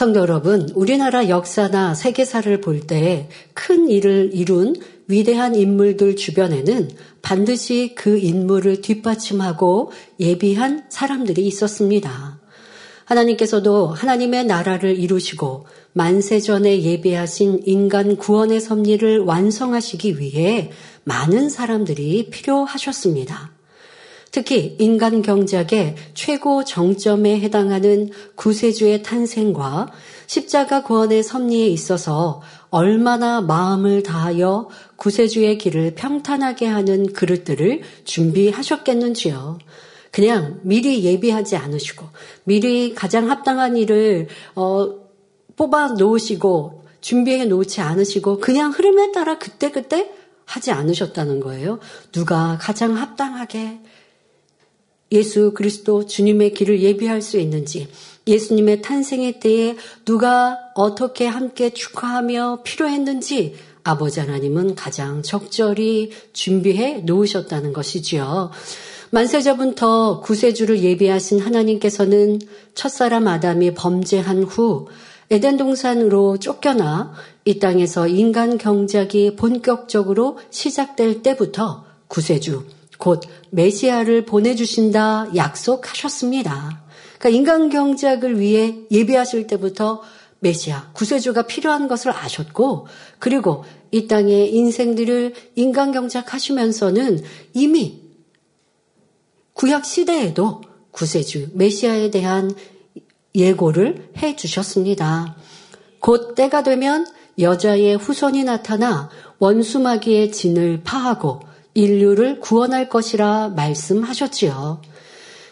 성도 여러분, 우리나라 역사나 세계사를 볼 때 큰 일을 이룬 위대한 인물들 주변에는 반드시 그 인물을 뒷받침하고 예비한 사람들이 있었습니다. 하나님께서도 하나님의 나라를 이루시고 만세전에 예배하신 인간 구원의 섭리를 완성하시기 위해 많은 사람들이 필요하셨습니다. 특히 인간 경작의 최고 정점에 해당하는 구세주의 탄생과 십자가 구원의 섭리에 있어서 얼마나 마음을 다하여 구세주의 길을 평탄하게 하는 그릇들을 준비하셨겠는지요. 그냥 미리 예비하지 않으시고 미리 가장 합당한 일을 어, 뽑아 놓으시고 준비해 놓지 않으시고 그냥 흐름에 따라 그때그때 하지 않으셨다는 거예요. 누가 가장 합당하게 예수 그리스도 주님의 길을 예비할 수 있는지 예수님의 탄생의 때에 누가 어떻게 함께 축하하며 필요했는지 아버지 하나님은 가장 적절히 준비해 놓으셨다는 것이지요. 만세자부터 구세주를 예비하신 하나님께서는 첫사람 아담이 범죄한 후 에덴 동산으로 쫓겨나 이 땅에서 인간 경작이 본격적으로 시작될 때부터 구세주, 곧 메시아를 보내주신다 약속하셨습니다. 그러니까 인간 경작을 위해 예비하실 때부터 메시아, 구세주가 필요한 것을 아셨고, 그리고 이 땅의 인생들을 인간 경작하시면서는 이미 구약 시대에도 구세주, 메시아에 대한 예고를 해 주셨습니다. 곧 때가 되면 여자의 후손이 나타나 원수마귀의 진을 파하고 인류를 구원할 것이라 말씀하셨지요.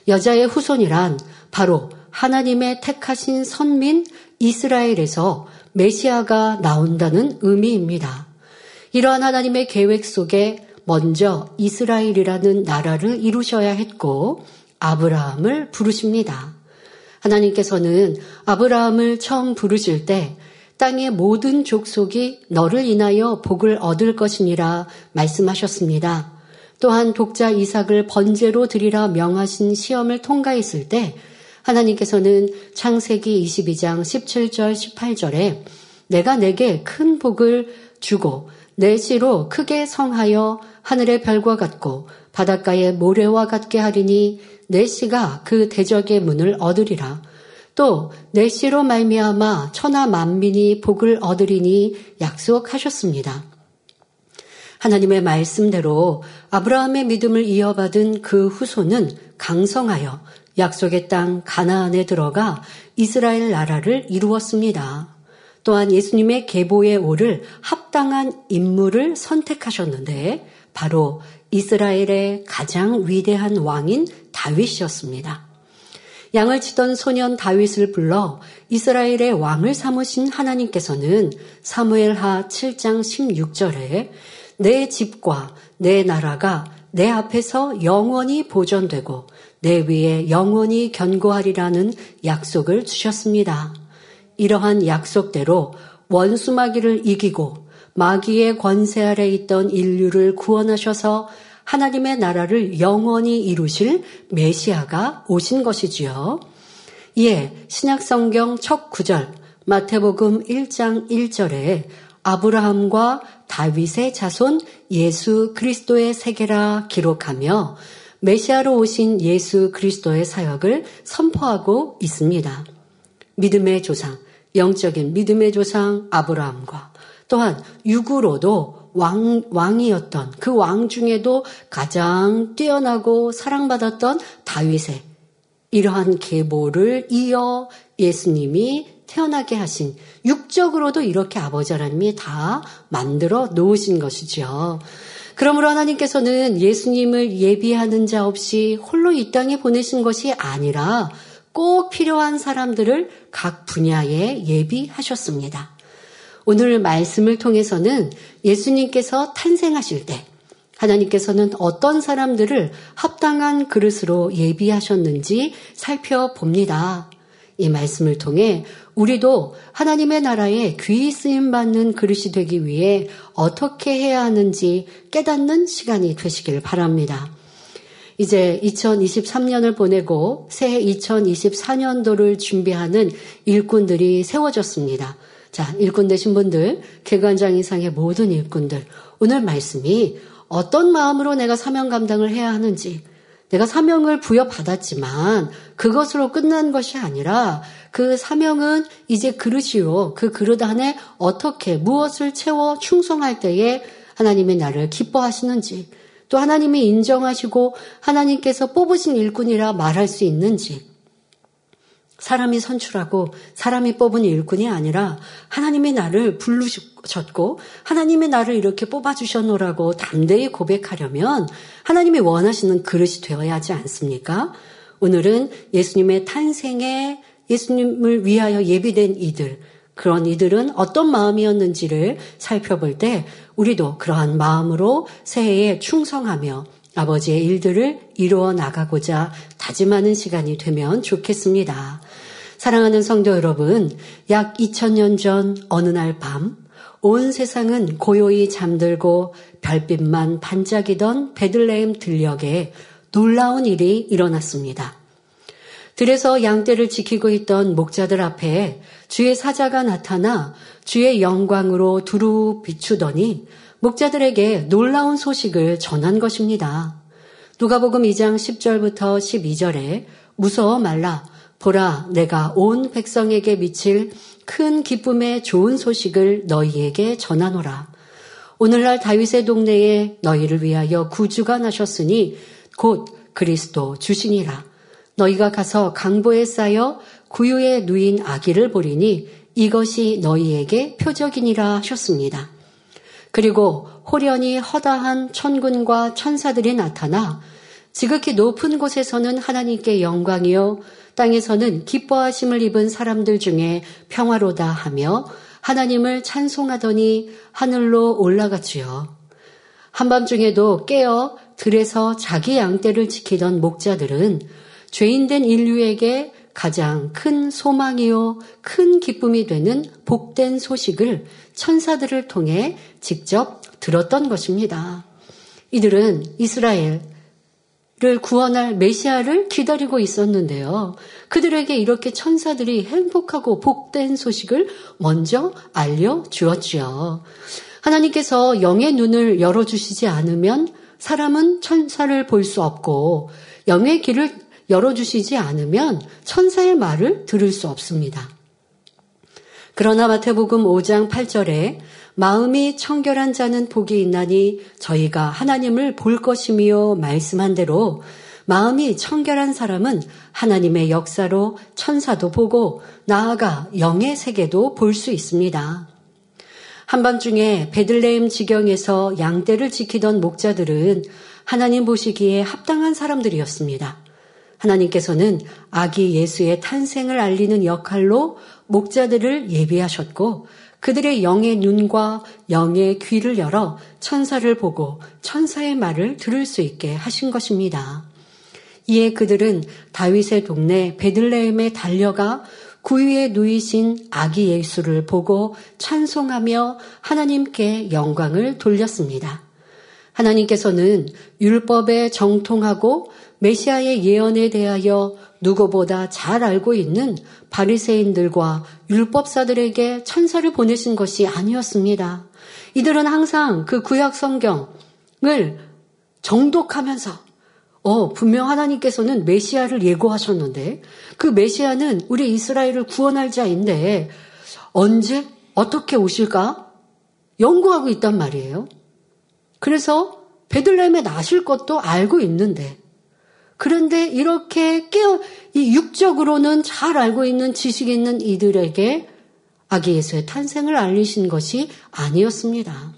여자의 후손이란 바로 하나님의 택하신 선민 이스라엘에서 메시아가 나온다는 의미입니다. 이러한 하나님의 계획 속에 먼저 이스라엘이라는 나라를 이루셔야 했고 아브라함을 부르십니다. 하나님께서는 아브라함을 처음 부르실 때 땅의 모든 족속이 너를 인하여 복을 얻을 것이니라 말씀하셨습니다. 또한 독자 이삭을 번제로 드리라 명하신 시험을 통과했을 때 하나님께서는 창세기 22장 17절 18절에 내가 내게 큰 복을 주고 내 씨로 크게 성하여 하늘의 별과 같고 바닷가의 모래와 같게 하리니 내 씨가 그 대적의 문을 얻으리라. 또 내 씨로 말미암아 천하 만민이 복을 얻으리니 약속하셨습니다. 하나님의 말씀대로 아브라함의 믿음을 이어받은 그 후손은 강성하여 약속의 땅 가나안에 들어가 이스라엘 나라를 이루었습니다. 또한 예수님의 계보에 오를 합당한 인물을 선택하셨는데 바로 이스라엘의 가장 위대한 왕인 다윗이었습니다. 양을 치던 소년 다윗을 불러 이스라엘의 왕을 삼으신 하나님께서는 사무엘하 7장 16절에 내 집과 내 나라가 내 앞에서 영원히 보존되고 내 위에 영원히 견고하리라는 약속을 주셨습니다. 이러한 약속대로 원수 마귀를 이기고 마귀의 권세 아래 있던 인류를 구원하셔서 하나님의 나라를 영원히 이루실 메시아가 오신 것이지요. 이에 신약성경 첫 구절 마태복음 1장 1절에 아브라함과 다윗의 자손 예수 그리스도의 세계라 기록하며 메시아로 오신 예수 그리스도의 사역을 선포하고 있습니다. 믿음의 조상, 영적인 믿음의 조상 아브라함과 또한 육으로도 왕, 왕이었던 그 왕 중에도 가장 뛰어나고 사랑받았던 다윗의 이러한 계보를 이어 예수님이 태어나게 하신 육적으로도 이렇게 아버지 하나님이 다 만들어 놓으신 것이죠. 그러므로 하나님께서는 예수님을 예비하는 자 없이 홀로 이 땅에 보내신 것이 아니라 꼭 필요한 사람들을 각 분야에 예비하셨습니다. 오늘 말씀을 통해서는 예수님께서 탄생하실 때 하나님께서는 어떤 사람들을 합당한 그릇으로 예비하셨는지 살펴봅니다. 이 말씀을 통해 우리도 하나님의 나라에 귀히 쓰임 받는 그릇이 되기 위해 어떻게 해야 하는지 깨닫는 시간이 되시길 바랍니다. 이제 2023년을 보내고 새해 2024년도를 준비하는 일꾼들이 세워졌습니다. 자, 일꾼 되신 분들, 개관장 이상의 모든 일꾼들, 오늘 말씀이 어떤 마음으로 내가 사명 감당을 해야 하는지, 내가 사명을 부여받았지만 그것으로 끝난 것이 아니라 그 사명은 이제 그릇이요. 그 그릇 안에 어떻게 무엇을 채워 충성할 때에 하나님의 나를 기뻐하시는지 또 하나님이 인정하시고 하나님께서 뽑으신 일꾼이라 말할 수 있는지 사람이 선출하고 사람이 뽑은 일꾼이 아니라 하나님의 나를 부르셨고 하나님의 나를 이렇게 뽑아주셨노라고 담대히 고백하려면 하나님이 원하시는 그릇이 되어야 하지 않습니까? 오늘은 예수님의 탄생에 예수님을 위하여 예비된 이들, 그런 이들은 어떤 마음이었는지를 살펴볼 때 우리도 그러한 마음으로 새해에 충성하며 아버지의 일들을 이루어 나가고자 다짐하는 시간이 되면 좋겠습니다. 사랑하는 성도 여러분, 약 2000년 전 어느 날 밤, 온 세상은 고요히 잠들고 별빛만 반짝이던 베들레헴 들녘에 놀라운 일이 일어났습니다. 들에서 양떼를 지키고 있던 목자들 앞에 주의 사자가 나타나 주의 영광으로 두루 비추더니 목자들에게 놀라운 소식을 전한 것입니다. 누가복음 2장 10절부터 12절에 무서워 말라 보라 내가 온 백성에게 미칠 큰 기쁨의 좋은 소식을 너희에게 전하노라. 오늘날 다윗의 동네에 너희를 위하여 구주가 나셨으니 곧 그리스도 주시니라. 너희가 가서 강보에 쌓여 구유에 누인 아기를 보리니 이것이 너희에게 표적이니라 하셨습니다. 그리고 호련히 허다한 천군과 천사들이 나타나 지극히 높은 곳에서는 하나님께 영광이요 땅에서는 기뻐하심을 입은 사람들 중에 평화로다 하며 하나님을 찬송하더니 하늘로 올라갔지요. 한밤중에도 깨어 들에서 자기 양떼를 지키던 목자들은 죄인된 인류에게 가장 큰 소망이요, 큰 기쁨이 되는 복된 소식을 천사들을 통해 직접 들었던 것입니다. 이들은 이스라엘, 를 구원할 메시아를 기다리고 있었는데요. 그들에게 이렇게 천사들이 행복하고 복된 소식을 먼저 알려주었지요. 하나님께서 영의 눈을 열어주시지 않으면 사람은 천사를 볼 수 없고 영의 길을 열어주시지 않으면 천사의 말을 들을 수 없습니다. 그러나 마태복음 5장 8절에 마음이 청결한 자는 복이 있나니 저희가 하나님을 볼 것이며 말씀한 대로 마음이 청결한 사람은 하나님의 역사로 천사도 보고 나아가 영의 세계도 볼 수 있습니다. 한밤중에 베들레헴 지경에서 양떼를 지키던 목자들은 하나님 보시기에 합당한 사람들이었습니다. 하나님께서는 아기 예수의 탄생을 알리는 역할로 목자들을 예비하셨고 그들의 영의 눈과 영의 귀를 열어 천사를 보고 천사의 말을 들을 수 있게 하신 것입니다. 이에 그들은 다윗의 동네 베들레헴에 달려가 구유에 누이신 아기 예수를 보고 찬송하며 하나님께 영광을 돌렸습니다. 하나님께서는 율법에 정통하고 메시아의 예언에 대하여 누구보다 잘 알고 있는 바리새인들과 율법사들에게 천사를 보내신 것이 아니었습니다. 이들은 항상 그 구약 성경을 정독하면서 어, 분명 하나님께서는 메시아를 예고하셨는데 그 메시아는 우리 이스라엘을 구원할 자인데 언제 어떻게 오실까 연구하고 있단 말이에요. 그래서 베들레헴에 나실 것도 알고 있는데 그런데 이렇게 깨어 이 육적으로는 잘 알고 있는 지식 있는 이들에게 아기 예수의 탄생을 알리신 것이 아니었습니다.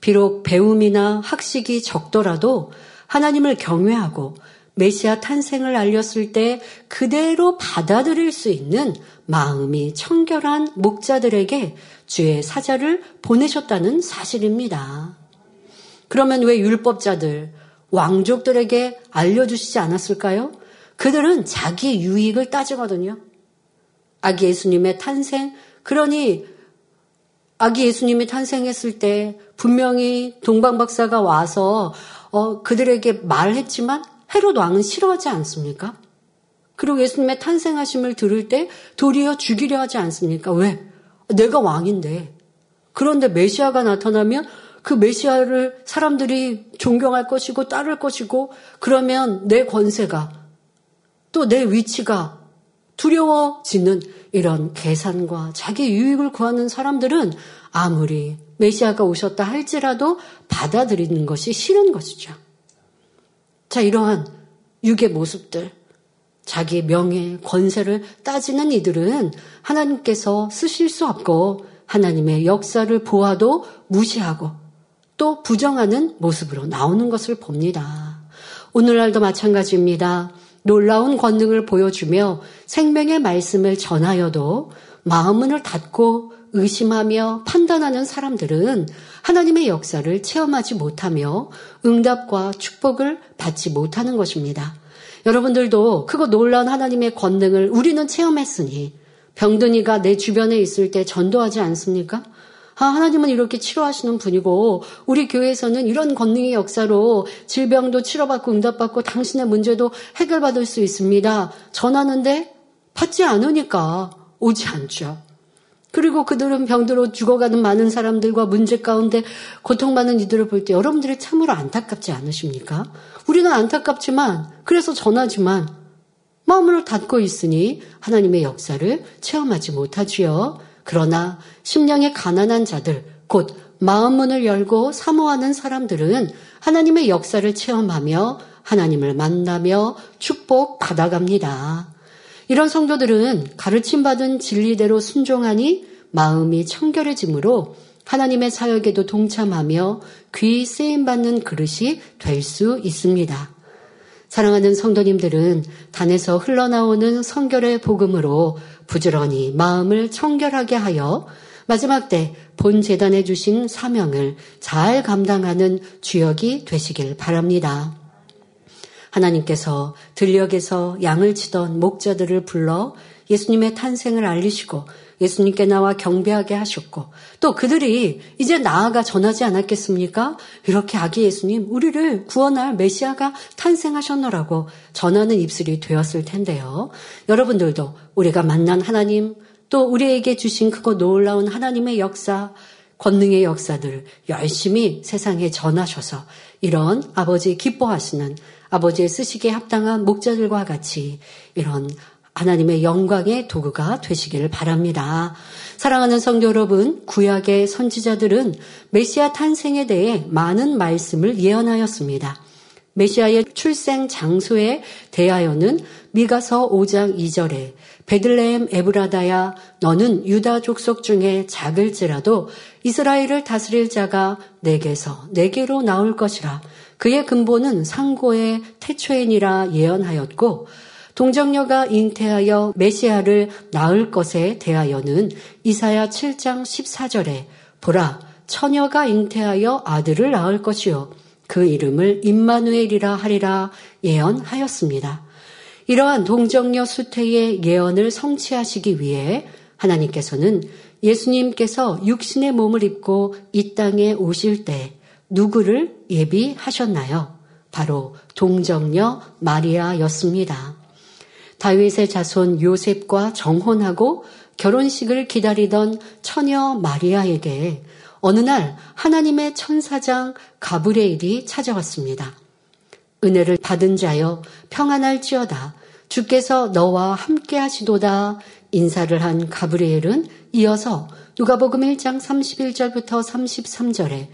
비록 배움이나 학식이 적더라도 하나님을 경외하고 메시아 탄생을 알렸을 때 그대로 받아들일 수 있는 마음이 청결한 목자들에게 주의 사자를 보내셨다는 사실입니다. 그러면 왜 율법자들, 왕족들에게 알려주시지 않았을까요? 그들은 자기 유익을 따지거든요. 아기 예수님의 탄생, 그러니 아기 예수님이 탄생했을 때 분명히 동방박사가 와서 어, 그들에게 말했지만 헤롯 왕은 싫어하지 않습니까? 그리고 예수님의 탄생하심을 들을 때 도리어 죽이려 하지 않습니까? 왜? 내가 왕인데. 그런데 메시아가 나타나면 그 메시아를 사람들이 존경할 것이고 따를 것이고 그러면 내 권세가 또 내 위치가 두려워지는 이런 계산과 자기 유익을 구하는 사람들은 아무리 메시아가 오셨다 할지라도 받아들이는 것이 싫은 것이죠. 자, 이러한 육의 모습들, 자기 명예, 권세를 따지는 이들은 하나님께서 쓰실 수 없고 하나님의 역사를 보아도 무시하고 또 부정하는 모습으로 나오는 것을 봅니다. 오늘날도 마찬가지입니다. 놀라운 권능을 보여주며 생명의 말씀을 전하여도 마음문을 닫고 의심하며 판단하는 사람들은 하나님의 역사를 체험하지 못하며 응답과 축복을 받지 못하는 것입니다. 여러분들도 그거 놀라운 하나님의 권능을 우리는 체험했으니 병든 이가 내 주변에 있을 때 전도하지 않습니까? 아, 하나님은 이렇게 치료하시는 분이고 우리 교회에서는 이런 권능의 역사로 질병도 치료받고 응답받고 당신의 문제도 해결받을 수 있습니다. 전하는데 받지 않으니까 오지 않죠. 그리고 그들은 병들어 죽어가는 많은 사람들과 문제 가운데 고통받는 이들을 볼 때 여러분들이 참으로 안타깝지 않으십니까? 우리는 안타깝지만 그래서 전하지만 마음을 닫고 있으니 하나님의 역사를 체험하지 못하지요. 그러나 심령의 가난한 자들, 곧 마음문을 열고 사모하는 사람들은 하나님의 역사를 체험하며 하나님을 만나며 축복 받아갑니다. 이런 성도들은 가르침 받은 진리대로 순종하니 마음이 청결해지므로 하나님의 사역에도 동참하며 귀 쓰임 받는 그릇이 될 수 있습니다. 사랑하는 성도님들은 단에서 흘러나오는 성결의 복음으로 부지런히 마음을 청결하게 하여 마지막 때 본 재단에 주신 사명을 잘 감당하는 주역이 되시길 바랍니다. 하나님께서 들녘에서 양을 치던 목자들을 불러 예수님의 탄생을 알리시고 예수님께 나와 경배하게 하셨고 또 그들이 이제 나아가 전하지 않았겠습니까? 이렇게 아기 예수님 우리를 구원할 메시아가 탄생하셨노라고 전하는 입술이 되었을 텐데요. 여러분들도 우리가 만난 하나님 또 우리에게 주신 그거 놀라운 하나님의 역사 권능의 역사들 열심히 세상에 전하셔서 이런 아버지 기뻐하시는 아버지의 쓰시기에 합당한 목자들과 같이 이런 하나님의 영광의 도구가 되시기를 바랍니다. 사랑하는 성도 여러분, 구약의 선지자들은 메시아 탄생에 대해 많은 말씀을 예언하였습니다. 메시아의 출생 장소에 대하여는 미가서 5장 2절에 베들레헴 에브라다야 너는 유다 족속 중에 작을지라도 이스라엘을 다스릴 자가 내게서 내게로 나올 것이라 그의 근본은 상고의 태초엔이라 예언하였고 동정녀가 잉태하여 메시아를 낳을 것에 대하여는 이사야 7장 14절에 보라 처녀가 잉태하여 아들을 낳을 것이요 그 이름을 임마누엘이라 하리라 예언하였습니다. 이러한 동정녀 수태의 예언을 성취하시기 위해 하나님께서는 예수님께서 육신의 몸을 입고 이 땅에 오실 때 누구를 예비하셨나요? 바로 동정녀 마리아였습니다. 다윗의 자손 요셉과 정혼하고 결혼식을 기다리던 처녀 마리아에게 어느 날 하나님의 천사장 가브레일이 찾아왔습니다. 은혜를 받은 자여 평안할지어다. 주께서 너와 함께 하시도다. 인사를 한 가브리엘은 이어서 누가복음 1장 31절부터 33절에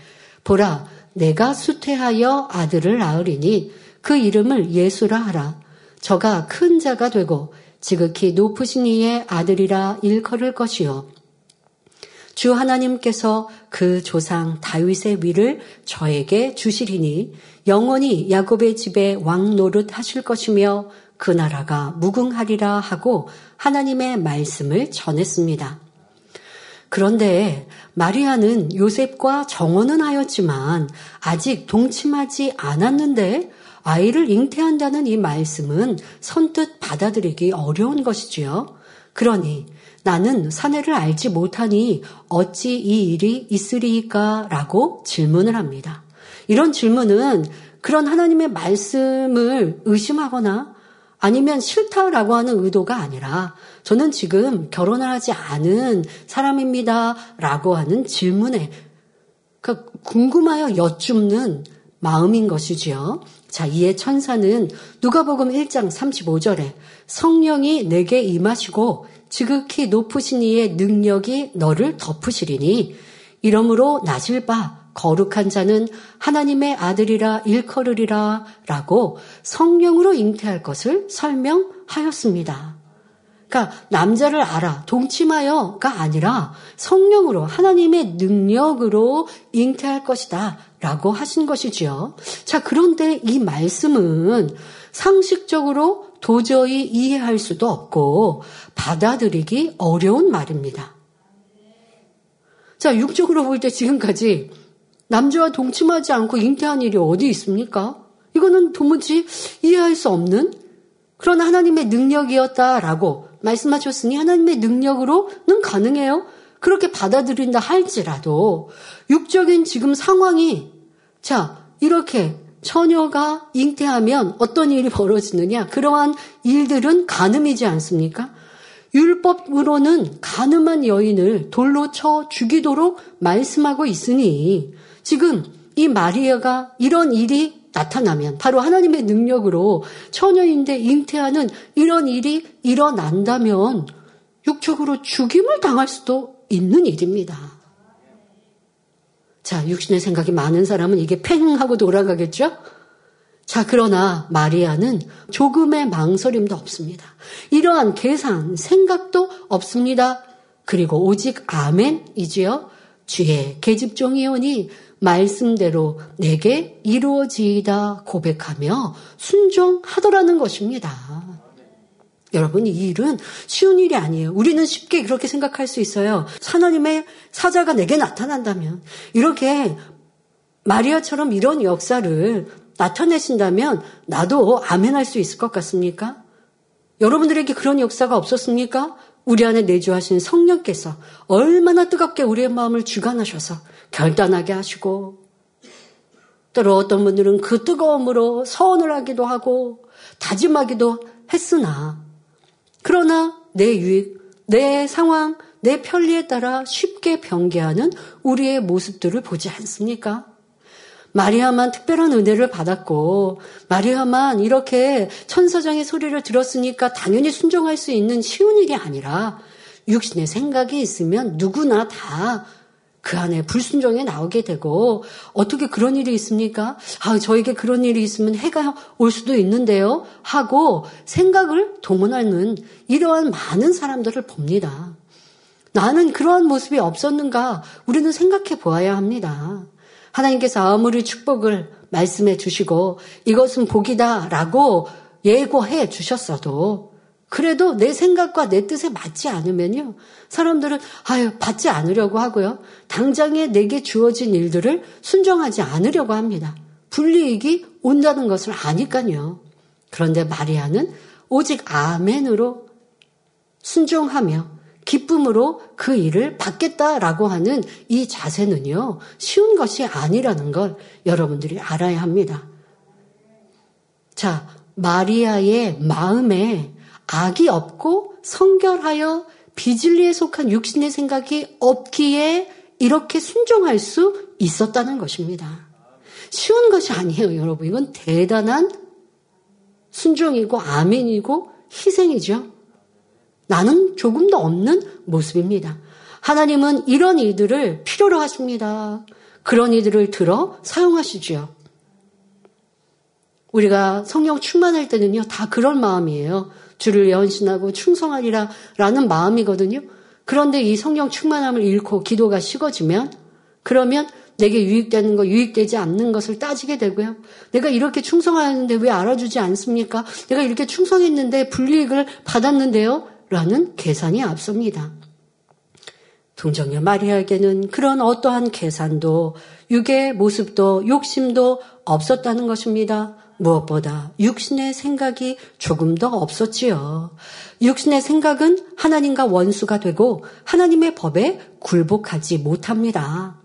보라 내가 수태하여 아들을 낳으리니 그 이름을 예수라 하라. 저가 큰 자가 되고 지극히 높으신 이의 아들이라 일컬을 것이요 주 하나님께서 그 조상 다윗의 위를 저에게 주시리니 영원히 야곱의 집에 왕 노릇 하실 것이며 그 나라가 무궁하리라 하고 하나님의 말씀을 전했습니다. 그런데 마리아는 요셉과 정혼은 하였지만 아직 동침하지 않았는데 아이를 잉태한다는 이 말씀은 선뜻 받아들이기 어려운 것이지요. 그러니 나는 사내를 알지 못하니 어찌 이 일이 있으리까? 라고 질문을 합니다. 이런 질문은 그런 하나님의 말씀을 의심하거나 아니면 싫다라고 하는 의도가 아니라 저는 지금 결혼을 하지 않은 사람입니다. 라고 하는 질문에 그러니까 궁금하여 여쭙는 마음인 것이지요. 자, 이에 천사는 누가복음 1장 35절에 성령이 내게 임하시고 지극히 높으신 이의 능력이 너를 덮으시리니 이러므로 낮을 바 거룩한 자는 하나님의 아들이라 일컬으리라 라고 성령으로 잉태할 것을 설명하였습니다. 그러니까 남자를 알아 동침하여가 아니라 성령으로 하나님의 능력으로 잉태할 것이다 라고 하신 것이지요. 자, 그런데 이 말씀은 상식적으로 도저히 이해할 수도 없고 받아들이기 어려운 말입니다. 자, 육적으로 볼 때 지금까지 남자와 동침하지 않고 잉태한 일이 어디 있습니까? 이거는 도무지 이해할 수 없는 그런 하나님의 능력이었다라고 말씀하셨으니 하나님의 능력으로는 가능해요. 그렇게 받아들인다 할지라도 육적인 지금 상황이 자, 이렇게 처녀가 잉태하면 어떤 일이 벌어지느냐? 그러한 일들은 가늠이지 않습니까? 율법으로는 가늠한 여인을 돌로 쳐 죽이도록 말씀하고 있으니 지금 이 마리아가 이런 일이 나타나면 바로 하나님의 능력으로 처녀인데 잉태하는 이런 일이 일어난다면 육적으로 죽임을 당할 수도 있는 일입니다. 자, 육신의 생각이 많은 사람은 이게 팽 하고 돌아가겠죠? 자, 그러나 마리아는 조금의 망설임도 없습니다. 이러한 계산, 생각도 없습니다. 그리고 오직 아멘이지요. 주의 계집종이오니 말씀대로 내게 이루어지이다 고백하며 순종하더라는 것입니다. 여러분, 이 일은 쉬운 일이 아니에요. 우리는 쉽게 그렇게 생각할 수 있어요. 하나님의 사자가 내게 나타난다면, 이렇게 마리아처럼 이런 역사를 나타내신다면, 나도 아멘할 수 있을 것 같습니까? 여러분들에게 그런 역사가 없었습니까? 우리 안에 내주하신 성령께서 얼마나 뜨겁게 우리의 마음을 주관하셔서 결단하게 하시고, 때로 어떤 분들은 그 뜨거움으로 서원을 하기도 하고, 다짐하기도 했으나, 그러나 내 유익, 내 상황, 내 편리에 따라 쉽게 변개하는 우리의 모습들을 보지 않습니까? 마리아만 특별한 은혜를 받았고, 마리아만 이렇게 천사장의 소리를 들었으니까 당연히 순종할 수 있는 쉬운 일이 아니라, 육신의 생각이 있으면 누구나 다 그 안에 불순종에 나오게 되고, 어떻게 그런 일이 있습니까? 아, 저에게 그런 일이 있으면 해가 올 수도 있는데요? 하고 생각을 동원하는 이러한 많은 사람들을 봅니다. 나는 그러한 모습이 없었는가? 우리는 생각해 보아야 합니다. 하나님께서 아무리 축복을 말씀해 주시고 이것은 복이다라고 예고해 주셨어도 그래도 내 생각과 내 뜻에 맞지 않으면요. 사람들은 아유 받지 않으려고 하고요. 당장에 내게 주어진 일들을 순종하지 않으려고 합니다. 불리익이 온다는 것을 아니까요. 그런데 마리아는 오직 아멘으로 순종하며 기쁨으로 그 일을 받겠다라고 하는 이 자세는요, 쉬운 것이 아니라는 걸 여러분들이 알아야 합니다. 자, 마리아의 마음에 악이 없고 성결하여 비진리에 속한 육신의 생각이 없기에 이렇게 순종할 수 있었다는 것입니다. 쉬운 것이 아니에요, 여러분. 이건 대단한 순종이고 아멘이고 희생이죠. 나는 조금도 없는 모습입니다. 하나님은 이런 이들을 필요로 하십니다. 그런 이들을 들어 사용하시지요. 우리가 성령 충만할 때는요, 다 그런 마음이에요. 주를 연신하고 충성하리라 라는 마음이거든요. 그런데 이 성령 충만함을 잃고 기도가 식어지면, 그러면 내게 유익되는 거, 유익되지 않는 것을 따지게 되고요. 내가 이렇게 충성하는데 왜 알아주지 않습니까? 내가 이렇게 충성했는데 불이익을 받았는데요? 라는 계산이 앞섭니다. 동정녀 마리아에게는 그런 어떠한 계산도 육의 모습도 욕심도 없었다는 것입니다. 무엇보다 육신의 생각이 조금 더 없었지요. 육신의 생각은 하나님과 원수가 되고 하나님의 법에 굴복하지 못합니다.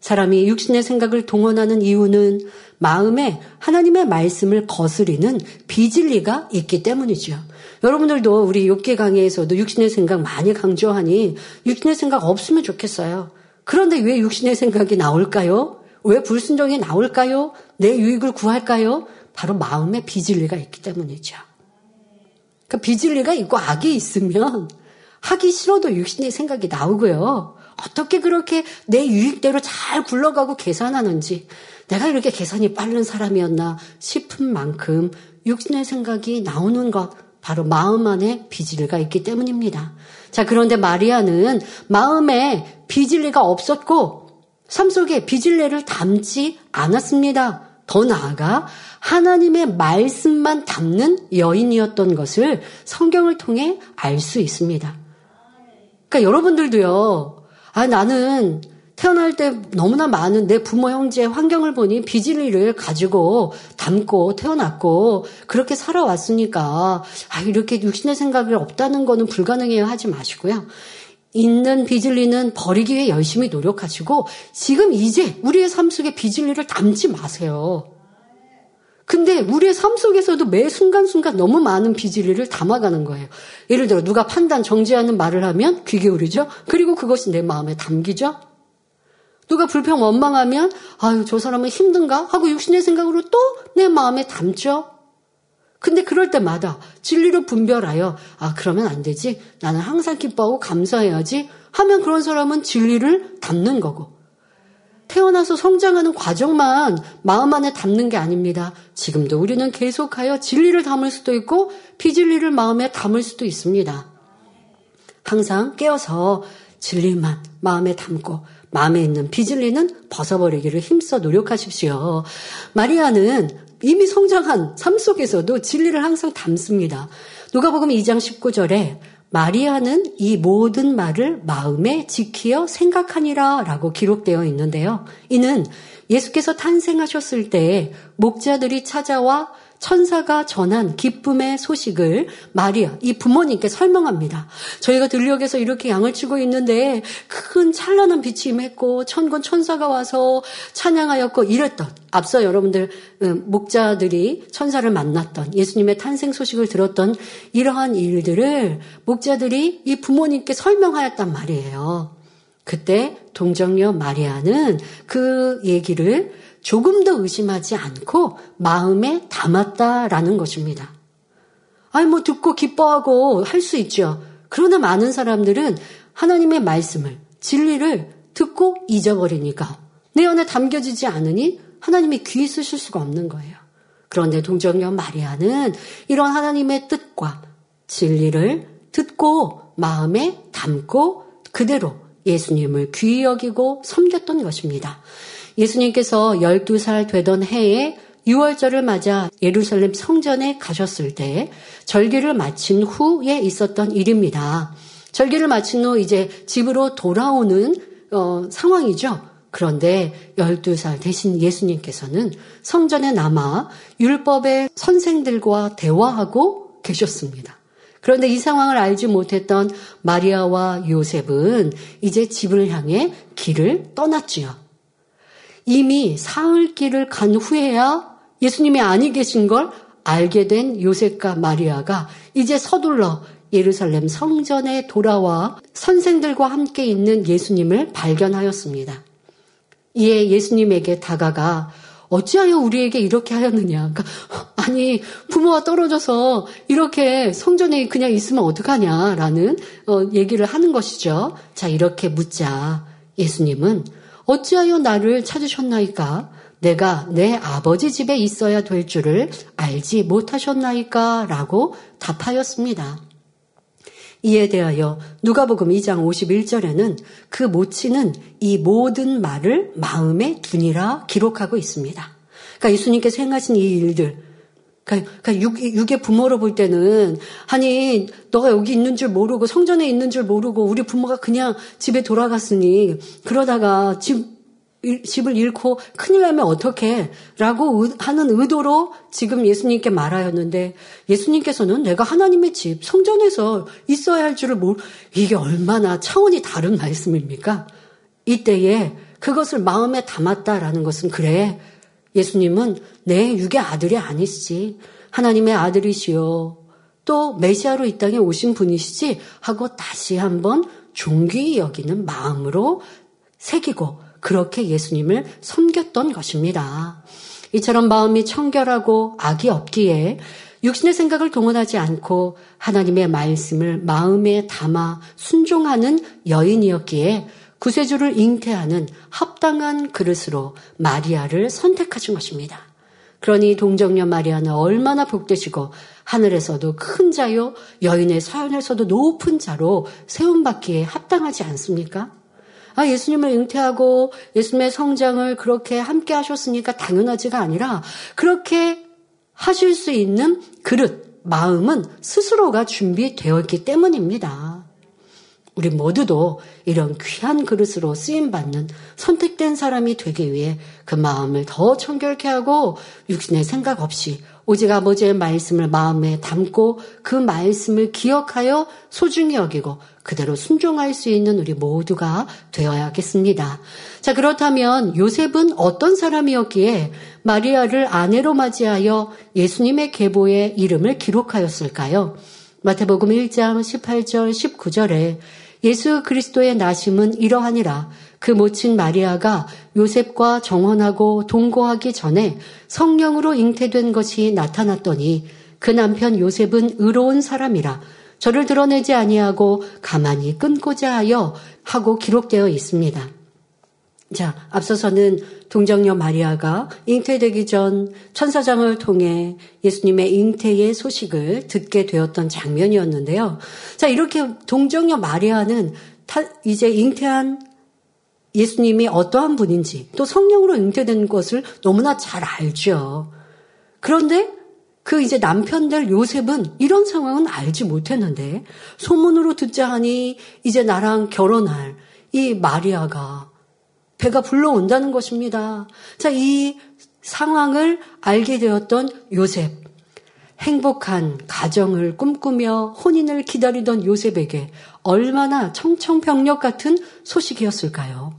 사람이 육신의 생각을 동원하는 이유는 마음에 하나님의 말씀을 거스리는 비진리가 있기 때문이죠. 여러분들도 우리 욕계 강의에서도 육신의 생각 많이 강조하니 육신의 생각 없으면 좋겠어요. 그런데 왜 육신의 생각이 나올까요? 왜 불순종이 나올까요? 내 유익을 구할까요? 바로 마음에 비진리가 있기 때문이죠. 그 비진리가 있고 악이 있으면 하기 싫어도 육신의 생각이 나오고요. 어떻게 그렇게 내 유익대로 잘 굴러가고 계산하는지 내가 이렇게 계산이 빠른 사람이었나 싶은 만큼 육신의 생각이 나오는 것 바로 마음 안에 비질리가 있기 때문입니다. 자, 그런데 마리아는 마음에 비질리가 없었고 삶 속에 비질레를 담지 않았습니다. 더 나아가 하나님의 말씀만 담는 여인이었던 것을 성경을 통해 알 수 있습니다. 그러니까 여러분들도요. 아, 나는 태어날 때 너무나 많은 내 부모, 형제, 환경을 보니 비질리를 가지고 담고 태어났고 그렇게 살아왔으니까 아, 이렇게 육신의 생각이 없다는 거는 불가능해요 하지 마시고요. 있는 비질리는 버리기 위해 열심히 노력하시고 지금 이제 우리의 삶 속에 비질리를 담지 마세요. 근데 우리의 삶 속에서도 매 순간순간 너무 많은 비질리를 담아가는 거예요. 예를 들어 누가 판단 정지하는 말을 하면 귀 기울이죠. 그리고 그것이 내 마음에 담기죠. 누가 불평 원망하면 아유 저 사람은 힘든가 하고 육신의 생각으로 또 내 마음에 담죠. 근데 그럴 때마다 진리로 분별하여 아 그러면 안 되지. 나는 항상 기뻐하고 감사해야지 하면 그런 사람은 진리를 담는 거고 태어나서 성장하는 과정만 마음 안에 담는 게 아닙니다. 지금도 우리는 계속하여 진리를 담을 수도 있고 비진리를 마음에 담을 수도 있습니다. 항상 깨어서 진리만 마음에 담고 마음에 있는 비진리는 벗어버리기를 힘써 노력하십시오. 마리아는 이미 성장한 삶 속에서도 진리를 항상 담습니다. 누가복음 2장 19절에 마리아는 이 모든 말을 마음에 지키어 생각하니라 라고 기록되어 있는데요. 이는 예수께서 탄생하셨을 때 목자들이 찾아와 천사가 전한 기쁨의 소식을 마리아, 이 부모님께 설명합니다. 저희가 들녘에서 이렇게 양을 치고 있는데 큰 찬란한 빛이 임했고 천군 천사가 와서 찬양하였고 이랬던 앞서 여러분들 음, 목자들이 천사를 만났던 예수님의 탄생 소식을 들었던 이러한 일들을 목자들이 이 부모님께 설명하였단 말이에요. 그때 동정녀 마리아는 그 얘기를 조금 더 의심하지 않고 마음에 담았다라는 것입니다. 아니, 뭐 듣고 기뻐하고 할 수 있죠. 그러나 많은 사람들은 하나님의 말씀을, 진리를 듣고 잊어버리니까 내 안에 담겨지지 않으니 하나님이 귀에 쓰실 수가 없는 거예요. 그런데 동정녀 마리아는 이런 하나님의 뜻과 진리를 듣고 마음에 담고 그대로 예수님을 귀히 여기고 섬겼던 것입니다. 예수님께서 12살 되던 해에 6월절을 맞아 예루살렘 성전에 가셨을 때 절기를 마친 후에 있었던 일입니다. 절기를 마친 후 이제 집으로 돌아오는 어, 상황이죠. 그런데 12살 대신 예수님께서는 성전에 남아 율법의 선생들과 대화하고 계셨습니다. 그런데 이 상황을 알지 못했던 마리아와 요셉은 이제 집을 향해 길을 떠났지요. 이미 사흘 길을 간 후에야 예수님이 아니 계신 걸 알게 된 요셉과 마리아가 이제 서둘러 예루살렘 성전에 돌아와 선생들과 함께 있는 예수님을 발견하였습니다. 이에 예수님에게 다가가 어찌하여 우리에게 이렇게 하였느냐. 그러니까 아니 부모와 떨어져서 이렇게 성전에 그냥 있으면 어떡하냐라는 어, 얘기를 하는 것이죠. 자 이렇게 묻자 예수님은 어찌하여 나를 찾으셨나이까? 내가 내 아버지 집에 있어야 될 줄을 알지 못하셨나이까? 라고 답하였습니다. 이에 대하여 누가복음 2장 51절에는 그 모치는 이 모든 말을 마음에 두니라 기록하고 있습니다. 그러니까 예수님께서 행하신 이 일들, 그러니까, 그러니까 육, 의 부모로 볼 때는 아니 너가 여기 있는 줄 모르고 성전에 있는 줄 모르고 우리 부모가 그냥 집에 돌아갔으니 그러다가 집 집을 잃고 큰일 나면 어떡해? 라고 하는 의도로 지금 예수님께 말하였는데 예수님께서는 내가 하나님의 집, 성전에서 있어야 할 줄을 모르, 이게 얼마나 차원이 다른 말씀입니까? 이때에 그것을 마음에 담았다라는 것은 그래. 예수님은 내 육의 아들이 아니시지. 하나님의 아들이시요. 또 메시아로 이 땅에 오신 분이시지 하고 다시 한번 존귀히 여기는 마음으로 새기고 그렇게 예수님을 섬겼던 것입니다. 이처럼 마음이 청결하고 악이 없기에 육신의 생각을 동원하지 않고 하나님의 말씀을 마음에 담아 순종하는 여인이었기에 구세주를 잉태하는 합당한 그릇으로 마리아를 선택하신 것입니다. 그러니 동정녀 마리아는 얼마나 복되시고 하늘에서도 큰 자요 여인의 사연에서도 높은 자로 세움받기에 합당하지 않습니까? 아, 예수님을 잉태하고 예수님의 성장을 그렇게 함께 하셨으니까 당연하지가 아니라 그렇게 하실 수 있는 그릇, 마음은 스스로가 준비되어 있기 때문입니다. 우리 모두도 이런 귀한 그릇으로 쓰임받는 선택된 사람이 되기 위해 그 마음을 더 청결케 하고 육신의 생각 없이 오직 아버지의 말씀을 마음에 담고 그 말씀을 기억하여 소중히 여기고 그대로 순종할 수 있는 우리 모두가 되어야겠습니다. 자, 그렇다면 요셉은 어떤 사람이었기에 마리아를 아내로 맞이하여 예수님의 계보의 이름을 기록하였을까요? 마태복음 1장 18절 19절에 예수 그리스도의 나심은 이러하니라 그 모친 마리아가 요셉과 정혼하고 동거하기 전에 성령으로 잉태된 것이 나타났더니 그 남편 요셉은 의로운 사람이라 저를 드러내지 아니하고 가만히 끊고자 하여 하고 기록되어 있습니다. 자, 앞서서는 동정녀 마리아가 잉태되기 전 천사장을 통해 예수님의 잉태의 소식을 듣게 되었던 장면이었는데요. 자, 이렇게 동정녀 마리아는 이제 잉태한 예수님이 어떠한 분인지 또 성령으로 잉태된 것을 너무나 잘 알죠. 그런데 그 이제 남편들 요셉은 이런 상황은 알지 못했는데 소문으로 듣자 하니 이제 나랑 결혼할 이 마리아가 배가 불러온다는 것입니다. 자, 이 상황을 알게 되었던 요셉. 행복한 가정을 꿈꾸며 혼인을 기다리던 요셉에게 얼마나 청청병력 같은 소식이었을까요?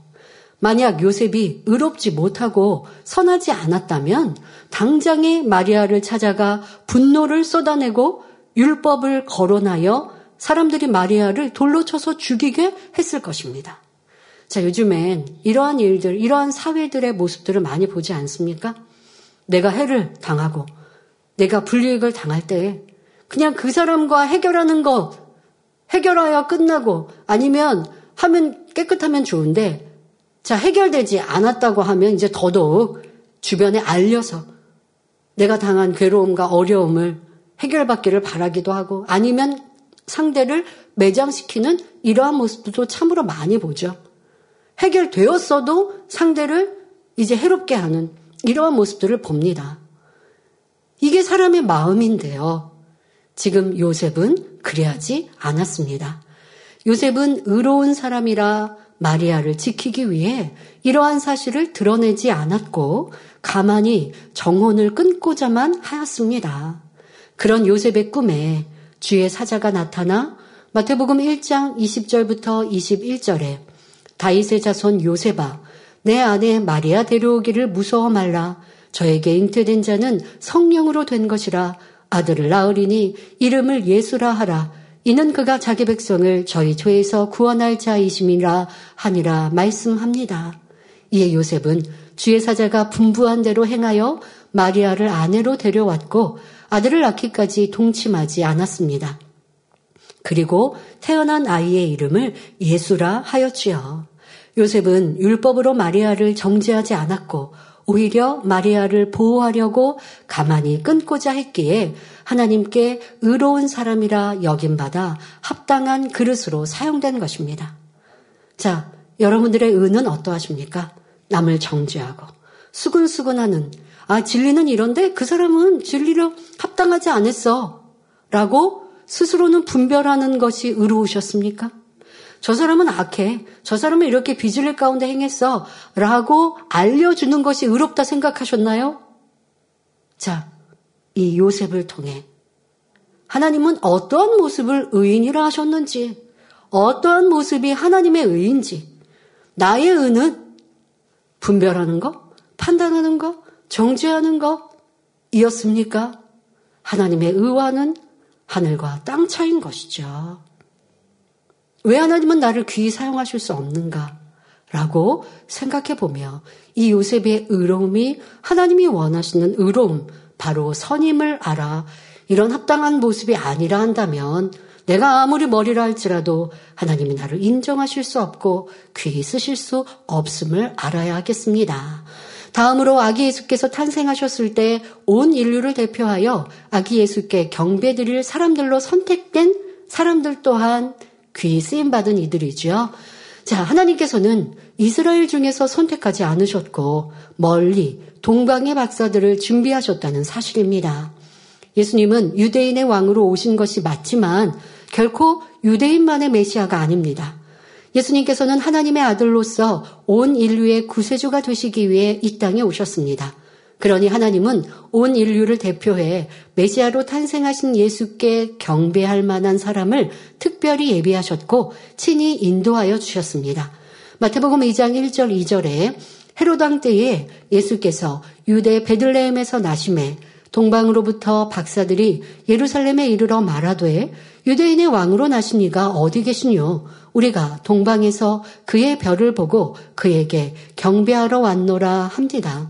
만약 요셉이 의롭지 못하고 선하지 않았다면 당장에 마리아를 찾아가 분노를 쏟아내고 율법을 거론하여 사람들이 마리아를 돌로 쳐서 죽이게 했을 것입니다. 자, 요즘엔 이러한 일들, 이러한 사회들의 모습들을 많이 보지 않습니까? 내가 해를 당하고 내가 불이익을 당할 때 그냥 그 사람과 해결하는 것, 해결하여 끝나고 아니면 하면 깨끗하면 좋은데 자, 해결되지 않았다고 하면 이제 더더욱 주변에 알려서 내가 당한 괴로움과 어려움을 해결받기를 바라기도 하고 아니면 상대를 매장시키는 이러한 모습도 참으로 많이 보죠. 해결되었어도 상대를 이제 해롭게 하는 이러한 모습들을 봅니다. 이게 사람의 마음인데요. 지금 요셉은 그래야지 않았습니다. 요셉은 의로운 사람이라 마리아를 지키기 위해 이러한 사실을 드러내지 않았고 가만히 정혼을 끊고자만 하였습니다. 그런 요셉의 꿈에 주의 사자가 나타나 마태복음 1장 20절부터 21절에 다윗의 자손 요셉아 내 아내 마리아 데려오기를 무서워 말라 저에게 잉태된 자는 성령으로 된 것이라 아들을 낳으리니 이름을 예수라 하라 이는 그가 자기 백성을 저희 죄에서 구원할 자이심이라 하니라 말씀합니다. 이에 요셉은 주의 사자가 분부한 대로 행하여 마리아를 아내로 데려왔고 아들을 낳기까지 동침하지 않았습니다. 그리고 태어난 아이의 이름을 예수라 하였지요. 요셉은 율법으로 마리아를 정죄하지 않았고 오히려 마리아를 보호하려고 가만히 끊고자 했기에 하나님께 의로운 사람이라 여김받아 합당한 그릇으로 사용된 것입니다. 자, 여러분들의 의는 어떠하십니까? 남을 정죄하고 수근수근하는 아 진리는 이런데 그 사람은 진리로 합당하지 않았어 라고 스스로는 분별하는 것이 의로우셨습니까? 저 사람은 악해. 저 사람은 이렇게 비질릴 가운데 행했어. 라고 알려주는 것이 의롭다 생각하셨나요? 자, 이 요셉을 통해 하나님은 어떠한 모습을 의인이라 하셨는지, 어떠한 모습이 하나님의 의인지, 나의 의는 분별하는 것, 판단하는 것, 정죄하는 것 이었습니까? 하나님의 의와는 하늘과 땅 차인 것이죠. 왜 하나님은 나를 귀히 사용하실 수 없는가? 라고 생각해 보며 이 요셉의 의로움이 하나님이 원하시는 의로움, 바로 선임을 알아 이런 합당한 모습이 아니라 한다면 내가 아무리 머리라 할지라도 하나님이 나를 인정하실 수 없고 귀히 쓰실 수 없음을 알아야 하겠습니다. 다음으로 아기 예수께서 탄생하셨을 때 온 인류를 대표하여 아기 예수께 경배드릴 사람들로 선택된 사람들 또한 귀히 쓰임 받은 이들이지요. 자, 하나님께서는 이스라엘 중에서 선택하지 않으셨고 멀리 동방의 박사들을 준비하셨다는 사실입니다. 예수님은 유대인의 왕으로 오신 것이 맞지만 결코 유대인만의 메시아가 아닙니다. 예수님께서는 하나님의 아들로서 온 인류의 구세주가 되시기 위해 이 땅에 오셨습니다. 그러니 하나님은 온 인류를 대표해 메시아로 탄생하신 예수께 경배할 만한 사람을 특별히 예비하셨고 친히 인도하여 주셨습니다. 마태복음 2장 1절 2절에 헤로당 때에 예수께서 유대 베들레헴에서 나심에 동방으로부터 박사들이 예루살렘에 이르러 말하되 유대인의 왕으로 나신 이가 어디 계시뇨? 우리가 동방에서 그의 별을 보고 그에게 경배하러 왔노라 합니다.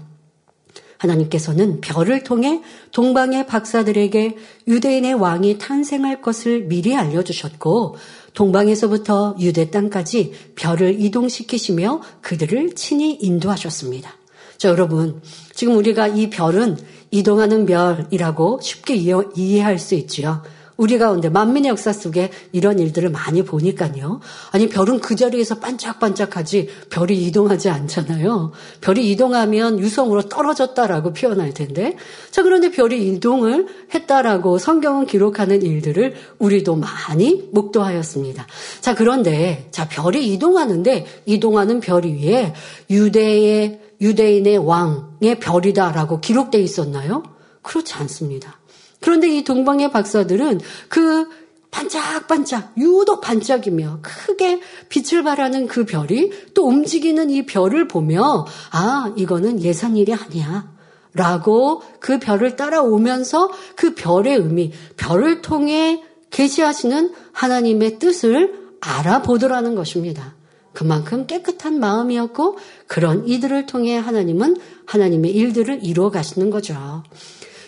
하나님께서는 별을 통해 동방의 박사들에게 유대인의 왕이 탄생할 것을 미리 알려주셨고 동방에서부터 유대 땅까지 별을 이동시키시며 그들을 친히 인도하셨습니다. 자, 여러분, 지금 우리가 이 별은 이동하는 별이라고 쉽게 이해할 수 있지요. 우리 가운데 만민의 역사 속에 이런 일들을 많이 보니까요. 아니 별은 그 자리에서 반짝반짝하지 별이 이동하지 않잖아요. 별이 이동하면 유성으로 떨어졌다라고 표현할 텐데. 자 그런데 별이 이동을 했다라고 성경은 기록하는 일들을 우리도 많이 목도하였습니다. 자 그런데 자 별이 이동하는데 이동하는 별 위에 유대의 유대인의 왕의 별이다라고 기록되어 있었나요? 그렇지 않습니다. 그런데 이 동방의 박사들은 그 반짝반짝, 유독 반짝이며 크게 빛을 발하는 그 별이 또 움직이는 이 별을 보며, 아, 이거는 예산 일이 아니야. 라고 그 별을 따라오면서 그 별의 의미, 별을 통해 계시하시는 하나님의 뜻을 알아보더라는 것입니다. 그만큼 깨끗한 마음이었고 그런 이들을 통해 하나님은 하나님의 일들을 이루어 가시는 거죠.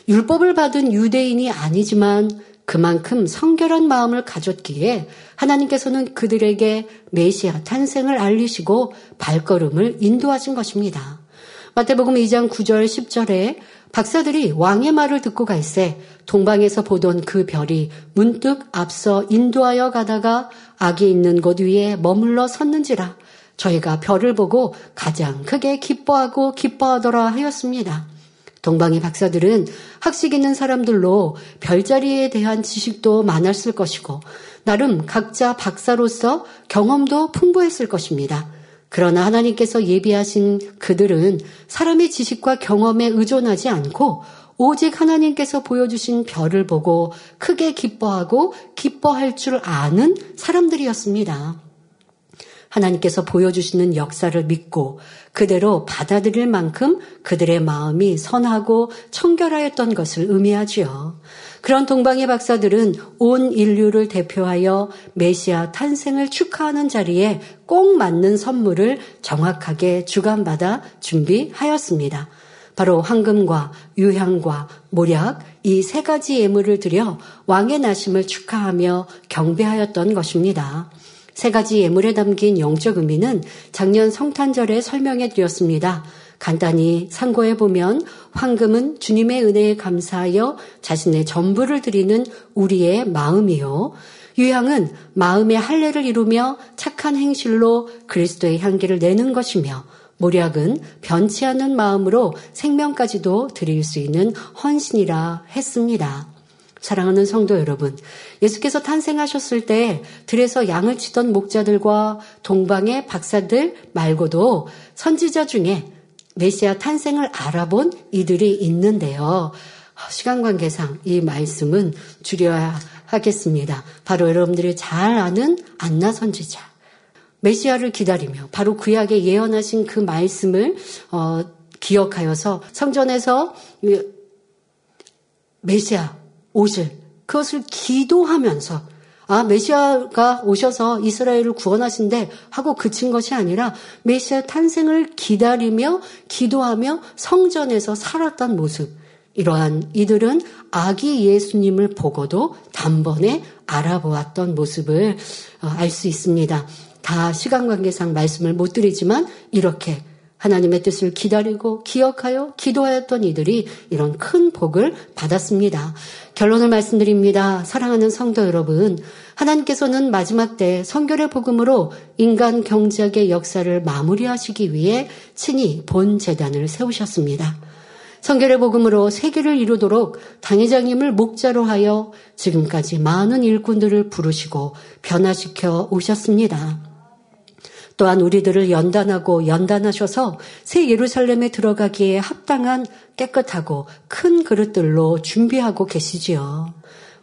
율법을 받은 유대인이 아니지만 그만큼 성결한 마음을 가졌기에 하나님께서는 그들에게 메시아 탄생을 알리시고 발걸음을 인도하신 것입니다. 마태복음 2장 9절 10절에 박사들이 왕의 말을 듣고 갈새 동방에서 보던 그 별이 문득 앞서 인도하여 가다가 악이 있는 곳 위에 머물러 섰는지라 저희가 별을 보고 가장 크게 기뻐하고 기뻐하더라 하였습니다. 동방의 박사들은 학식 있는 사람들로 별자리에 대한 지식도 많았을 것이고 나름 각자 박사로서 경험도 풍부했을 것입니다. 그러나 하나님께서 예비하신 그들은 사람의 지식과 경험에 의존하지 않고 오직 하나님께서 보여주신 별을 보고 크게 기뻐하고 기뻐할 줄 아는 사람들이었습니다. 하나님께서 보여주시는 역사를 믿고 그대로 받아들일 만큼 그들의 마음이 선하고 청결하였던 것을 의미하지요. 그런 동방의 박사들은 온 인류를 대표하여 메시아 탄생을 축하하는 자리에 꼭 맞는 선물을 정확하게 주관받아 준비하였습니다. 바로 황금과 유향과 모략 이 세 가지 예물을 드려 왕의 나심을 축하하며 경배하였던 것입니다. 세 가지 예물에 담긴 영적 의미는 작년 성탄절에 설명해 드렸습니다. 간단히 상고해 보면 황금은 주님의 은혜에 감사하여 자신의 전부를 드리는 우리의 마음이요. 유향은 마음의 할례를 이루며 착한 행실로 그리스도의 향기를 내는 것이며 모략은 변치 않는 마음으로 생명까지도 드릴 수 있는 헌신이라 했습니다. 사랑하는 성도 여러분, 예수께서 탄생하셨을 때 들에서 양을 치던 목자들과 동방의 박사들 말고도 선지자 중에 메시아 탄생을 알아본 이들이 있는데요. 시간 관계상 이 말씀은 줄여야 하겠습니다. 바로 여러분들이 잘 아는 안나 선지자. 메시아를 기다리며 바로 구약에 예언하신 그 말씀을 어, 기억하여서 성전에서 메시아 오실 그것을 기도하면서 아, 메시아가 오셔서 이스라엘을 구원하신대 하고 그친 것이 아니라 메시아 탄생을 기다리며 기도하며 성전에서 살았던 모습. 이러한 이들은 아기 예수님을 보고도 단번에 알아보았던 모습을 어, 알수 있습니다. 다 시간 관계상 말씀을 못 드리지만 이렇게 하나님의 뜻을 기다리고 기억하여 기도하였던 이들이 이런 큰 복을 받았습니다. 결론을 말씀드립니다. 사랑하는 성도 여러분, 하나님께서는 마지막 때 성결의 복음으로 인간 경작의 역사를 마무리하시기 위해 친히 본 재단을 세우셨습니다. 성결의 복음으로 세계를 이루도록 당회장님을 목자로 하여 지금까지 많은 일꾼들을 부르시고 변화시켜 오셨습니다. 또한 우리들을 연단하고 연단하셔서 새 예루살렘에 들어가기에 합당한 깨끗하고 큰 그릇들로 준비하고 계시지요.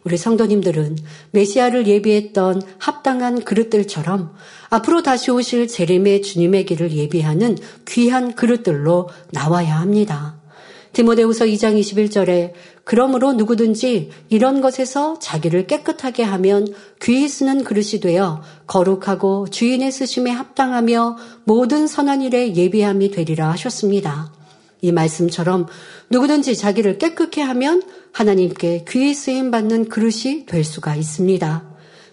우리 성도님들은 메시아를 예비했던 합당한 그릇들처럼 앞으로 다시 오실 재림의 주님의 길을 예비하는 귀한 그릇들로 나와야 합니다. 디모데후서 2장 21절에 그러므로 누구든지 이런 것에서 자기를 깨끗하게 하면 귀히 쓰는 그릇이 되어 거룩하고 주인의 쓰심에 합당하며 모든 선한 일에 예비함이 되리라 하셨습니다. 이 말씀처럼 누구든지 자기를 깨끗게 하면 하나님께 귀히 쓰임 받는 그릇이 될 수가 있습니다.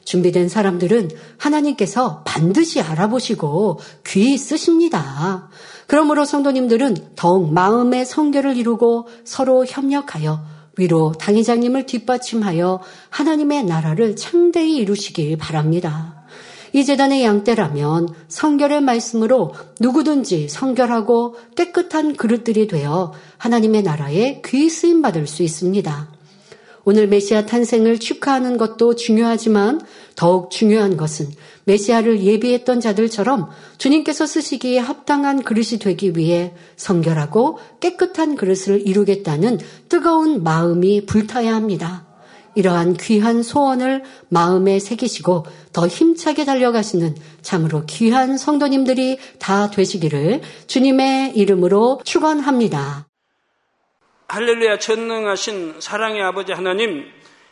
준비된 사람들은 하나님께서 반드시 알아보시고 귀히 쓰십니다. 그러므로 성도님들은 더욱 마음의 성결을 이루고 서로 협력하여 위로 당회장님을 뒷받침하여 하나님의 나라를 창대히 이루시길 바랍니다. 이 재단의 양떼라면 성결의 말씀으로 누구든지 성결하고 깨끗한 그릇들이 되어 하나님의 나라에 귀 쓰임 받을 수 있습니다. 오늘 메시아 탄생을 축하하는 것도 중요하지만 더욱 중요한 것은 메시아를 예비했던 자들처럼 주님께서 쓰시기에 합당한 그릇이 되기 위해 성결하고 깨끗한 그릇을 이루겠다는 뜨거운 마음이 불타야 합니다. 이러한 귀한 소원을 마음에 새기시고 더 힘차게 달려가시는 참으로 귀한 성도님들이 다 되시기를 주님의 이름으로 축원합니다. 할렐루야 전능하신 사랑의 아버지 하나님